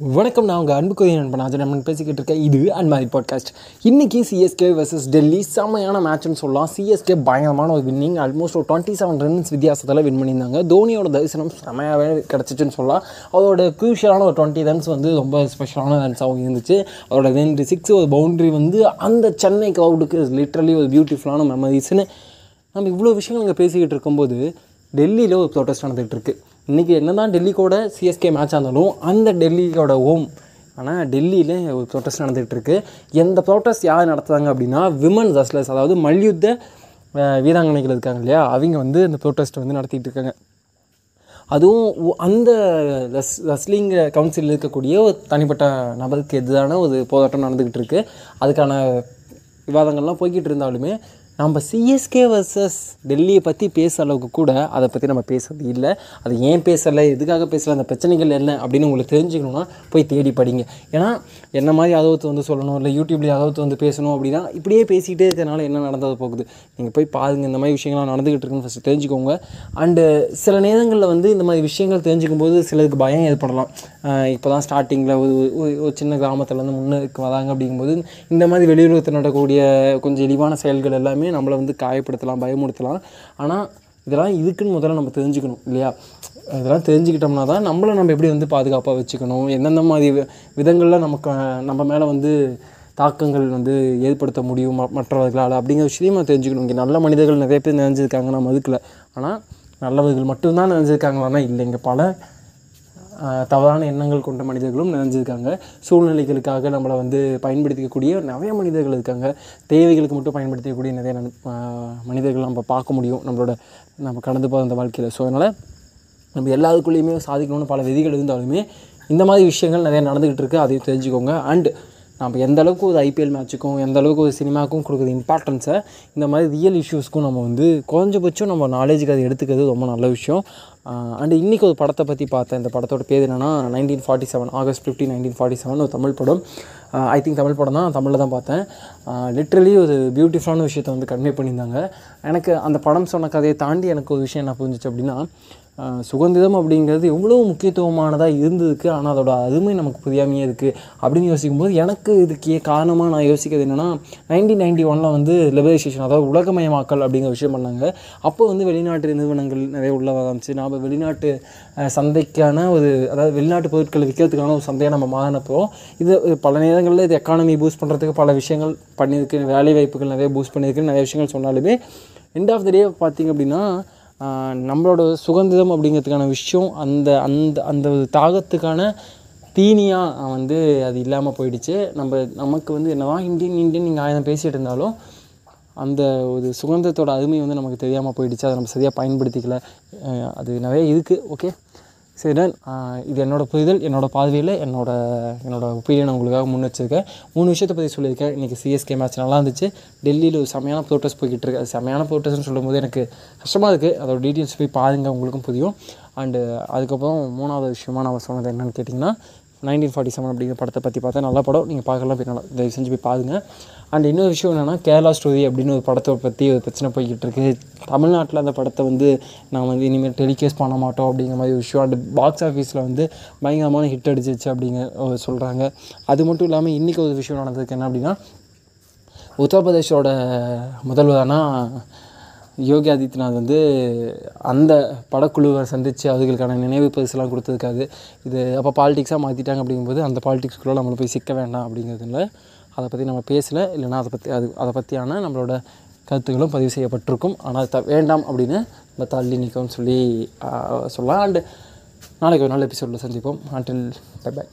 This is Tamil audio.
வணக்கம் நான் உங்கள் அன்புக்குரிய நண்பன் அது நம்ம பேசிக்கிட்டு இருக்கேன் இது அன்மாரி பாட்காஸ்ட் இன்றைக்கி சிஎஸ்கே வர்சஸ் டெல்லி செம்மையான மேட்ச்னு சொல்லலாம். சிஎஸ்கே பயங்கரமான ஒரு வின்னிங் ஆல்மோஸ்ட் ஒரு டுவெண்ட்டி செவன் ரன்ஸ் வித்தியாசத்தில் வின் பண்ணியிருந்தாங்க. தோனியோட தரிசனம் செம்மையாகவே கிடச்சிச்சுன்னு சொல்லலாம். அவரோட க்ரூஷியலான ஒரு டுவெண்ட்டி ரன்ஸ் வந்து ரொம்ப ஸ்பெஷலான ரன்ஸாகவும் இருந்துச்சு. அவரோட ரெண்டு சிக்ஸ் ஒரு பவுண்ட்ரி வந்து அந்த சென்னை க்ரௌடுக்கு லிட்ரலி ஒரு பியூட்டிஃபுல்லான மெமரிஸ்னு நம்ம இவ்வளோ விஷயங்கள் இங்கே பேசிக்கிட்டு இருக்கும்போது டெல்லியில் ஒரு ப்ரொட்டஸ்ட் நடந்துகிட்டு இருக்குது இன்றைக்கி என்ன தான் டெல்லி கூட சிஎஸ்கே மேட்ச் இருந்தாலும் அந்த டெல்லியோட ஹோம் ஆனால் டெல்லியில் ஒரு ப்ரொட்டஸ்ட் நடந்துகிட்ருக்கு எந்த ப்ரொட்டஸ்ட் யார் நடத்துகிறாங்க அப்படின்னா விமன் ரஸ்லர்ஸ் அதாவது மல்யுத்த வீராங்கனைகள் இருக்காங்க இல்லையா அவங்க வந்து இந்த ப்ரோட்டஸ்ட் வந்து நடத்திட்டு இருக்காங்க அதுவும் அந்த ரஸ் ரஸ்லிங் கவுன்சிலில் இருக்கக்கூடிய ஒரு தனிப்பட்ட நபருக்கு எதிரான ஒரு போராட்டம் நடந்துக்கிட்டு இருக்குது அதுக்கான விவாதங்கள்லாம் போய்கிட்டு இருந்தாலுமே நம்ம சிஎஸ்கே வர்சஸ் டெல்லியை பற்றி பேச அளவுக்கு கூட அதை பற்றி நம்ம பேசுறது இல்லை. அது ஏன் பேசலை எதுக்காக பேசலை அந்த பிரச்சனைகள் என்ன அப்படின்னு உங்களுக்கு தெரிஞ்சுக்கணுன்னா போய் தேடி படிங்க. ஏன்னா என்ன மாதிரி யாதவத்து வந்து சொல்லணும் இல்லை யூடியூப்ல யாதவத்து வந்து பேசணும் அப்படின்னா இப்படியே பேசிக்கிட்டே இருக்கிறனால என்ன நடந்தது போகுது? நீங்கள் போய் பாருங்கள் இந்த மாதிரி விஷயங்கள்லாம் நடந்துக்கிட்டு இருக்குன்னு ஃபஸ்ட்டு தெரிஞ்சுக்கோங்க. அண்டு சில நேரங்களில் வந்து இந்த மாதிரி விஷயங்கள் தெரிஞ்சுக்கும் போது சிலருக்கு பயம் ஏற்படலாம். இப்போ தான் ஸ்டார்டிங்கில் ஒரு ஒரு- ஒரு சின்ன கிராமத்துலேருந்து முன்னுக்கு வராங்க அப்படிங்கும்போது இந்த மாதிரி வெளியுலகத்தில் நடக்கக்கூடிய கொஞ்சம் இழிவான செயல்கள் எல்லாமே நம்மளை வந்து காயப்படுத்தலாம் பயமுறுத்தலாம். ஆனால் இதெல்லாம் இதுக்குன்னு முதல்ல நம்ம தெரிஞ்சுக்கணும் இல்லையா? இதெல்லாம் தெரிஞ்சுக்கிட்டோம்னா தான் நம்மளை நம்ம எப்படி வந்து பாதுகாப்பாக வச்சுக்கணும்? எந்தெந்த மாதிரி விதங்களில் நமக்கு நம்ம மேலே வந்து தாக்கங்கள் வந்து ஏற்படுத்த முடியும் மற்றவர்களால் அப்படிங்கிற விஷயத்தையும் நம்ம தெரிஞ்சுக்கணும். இங்கே நல்ல மனிதர்கள் நிறைய பேர் நினைஞ்சிருக்காங்க நம்ம அதுக்குல ஆனால் நல்லவர்கள் மட்டும்தான் நினைஞ்சிருக்காங்களான்னா இல்லை. இங்கே பல தவறான எண்ணங்கள் கொண்ட மனிதர்களும் நிறைஞ்சிருக்காங்க. சூழ்நிலைகளுக்காக நம்மளை வந்து பயன்படுத்திக்கக்கூடிய நிறைய மனிதர்கள் இருக்காங்க. தேவைகளுக்கு மட்டும் பயன்படுத்திக்கக்கூடிய நிறைய நன்- மனிதர்கள் நம்ம பார்க்க முடியும். நம்மளோட நம்ம கடந்து போகிற அந்த வாழ்க்கையில். ஸோ அதனால் நம்ம எல்லாருக்குள்ளேயுமே சாதிக்கணும்னு பல விதிகள் இருந்தாலுமே இந்த மாதிரி விஷயங்கள் நிறைய நடந்துக்கிட்டு இருக்குது அதையும் தெரிஞ்சுக்கோங்க. அண்ட் நம்ம எந்த அளவுக்கு ஒரு ஐபிஎல் மேட்ச்சுக்கும் எந்த அளவுக்கு ஒரு சினிமாவுக்கும் கொடுக்குற இம்பார்ட்டன்ஸை இந்த மாதிரி ரியல் இஷ்யூஸ்க்கும் நம்ம வந்து குறைஞ்சபட்சம் நம்ம நாலேஜுக்கு அதை எடுத்துக்கிறது ரொம்ப நல்ல விஷயம். அண்ட் இன்றைக்கி ஒரு படத்தை பற்றி பார்த்தேன். இந்த படத்தோட பேர் என்னென்னா nineteen forty seven August fifteen nineteen forty seven ஒரு தமிழ் படம். ஐ திங்க் தமிழ் படம் தான் தமிழில் தான் பார்த்தேன். லிட்ரலி ஒரு பியூட்டிஃபுல்லான விஷயத்தை வந்து கன்வே பண்ணியிருந்தாங்க. எனக்கு அந்த படம் சொன்ன கதையை தாண்டி எனக்கு ஒரு விஷயம் என்ன புரிஞ்சிச்சு அப்படின்னா சுகந்திரம் சுதந்திரம் அப்படிங்கிறது எவ்வளோ முக்கியத்துவமானதாக இருந்ததுக்கு ஆனால் அதோட அருமை நமக்கு புரியாமையே இருக்குது அப்படின்னு யோசிக்கும்போது எனக்கு இதுக்கு காரணமாக நான் யோசிக்கிறது என்னென்னா நைன்டீன் நைன்டி ஒனில் வந்து லிபரைசேஷன் அதாவது உலகமயமாக்கல் அப்படிங்கிற விஷயம் பண்ணாங்க. அப்போ வந்து வெளிநாட்டு நிறுவனங்கள் நிறைய உள்ள ஆரம்பிச்சு நாம் வெளிநாட்டு சந்தைக்கான ஒரு அதாவது வெளிநாட்டு பொருட்களை விற்கிறதுக்கான ஒரு சந்தையை நம்ம மாறினப்போ இது பல நேரங்களில் இது எக்கானமி பூஸ்ட் பண்ணுறதுக்கு பல விஷயங்கள் பண்ணியிருக்கு வேலை வாய்ப்புகள் நிறைய பூஸ்ட் பண்ணியிருக்கு நிறைய விஷயங்கள் சொன்னாலுமே எண்ட் ஆஃப் த டே பார்த்திங்க அப்படின்னா நம்மளோட சுதந்திரம் அப்படிங்கிறதுக்கான விஷயம் அந்த அந்த அந்த ஒரு தாகத்துக்கான தீனியாக வந்து அது இல்லாமல் போயிடுச்சு. நம்ம நமக்கு வந்து என்னதான் இந்தியன் இந்தியன் நீங்கள் ஆயிரம் பேசிகிட்டு இருந்தாலும் அந்த ஒரு சுதந்திரத்தோட அருமை வந்து நமக்கு தெரியாமல் போயிடுச்சு. அதை நம்ம சரியாக பயன்படுத்திக்கல. அது நிறைய இருக்குது ஓகே சரி இது என்னோடய புரிதல் என்னோடய பார்வையில் என்னோட என்னோடய ஒப்பீனியன் உங்களுக்காக முன் வச்சிருக்கேன். மூணு விஷயத்தை பற்றி சொல்லியிருக்கேன். இன்றைக்கி சிஎஸ்கே மேட்ச் நல்லா இருந்துச்சு. டெல்லியில் ஒரு செமையான ப்ரோட்டஸ்ட் போய்கிட்டு இருக்கு. அது செமையான ப்ரோட்டஸ்ட்னு சொல்லும்போது எனக்கு கஷ்டமாக இருக்குது அதோட டீட்டெயில்ஸ் போய் பாருங்கள் உங்களுக்கும் புரியும். அண்டு அதுக்கப்புறம் மூணாவது விஷயமா நான் சொன்னது என்னென்னு கேட்டிங்கன்னா நைன்டீன் ஃபார்ட்டி செவன் அப்படிங்கிற படத்தை பற்றி பார்த்தா நல்ல படம். நீங்கள் பார்க்கலாம் போய் நல்லா தயவு செஞ்சு போய் பாருங்கள் அண்ட் இன்னொரு விஷயம் என்னென்னா கேரளா ஸ்டோரி அப்படின்னு ஒரு படத்தை பற்றி ஒரு பிரச்சனை போய்கிட்டு இருக்கு. தமிழ்நாட்டில் அந்த படத்தை வந்து நான் வந்து இனிமேல் டெலிகேஸ் பண்ண மாட்டோம் அப்படிங்கிற மாதிரி ஒரு விஷயம். அண்ட் பாக்ஸ் ஆஃபீஸில் வந்து பயங்கரமான ஹிட் அடிச்சிச்சு அப்படிங்க சொல்கிறாங்க அது மட்டும் இல்லாமல் இன்றைக்கி ஒரு விஷயம் நடந்திருக்கு என்ன அப்படின்னா உத்தரப்பிரதேஷோட முதல்வரானா யோகி ஆதித்யநாத் வந்து அந்த படக்குழுவை சந்தித்து அதுகளுக்கான நினைவு பரிசுலாம் கொடுத்துருக்காது இது அப்போ பாலிடிக்ஸாக மாற்றிட்டாங்க அப்படிங்கும்போது அந்த பாலிடிக்ஸ்குள்ளே நம்மளை போய் சிக்க வேண்டாம் அப்படிங்கிறதுல அதை பற்றி நம்ம பேசலை. இல்லைன்னா அதை பற்றி அது அதை பற்றியான நம்மளோட கருத்துக்களும் பதிவு செய்யப்பட்டிருக்கும். ஆனால் த வேண்டாம் அப்படின்னு நம்ம தள்ளி நிற்கும்னு சொல்லி சொல்லலாம். அண்டு நாளைக்கு ஒரு நாள் எபிசோடில் சந்திப்போம். Until by by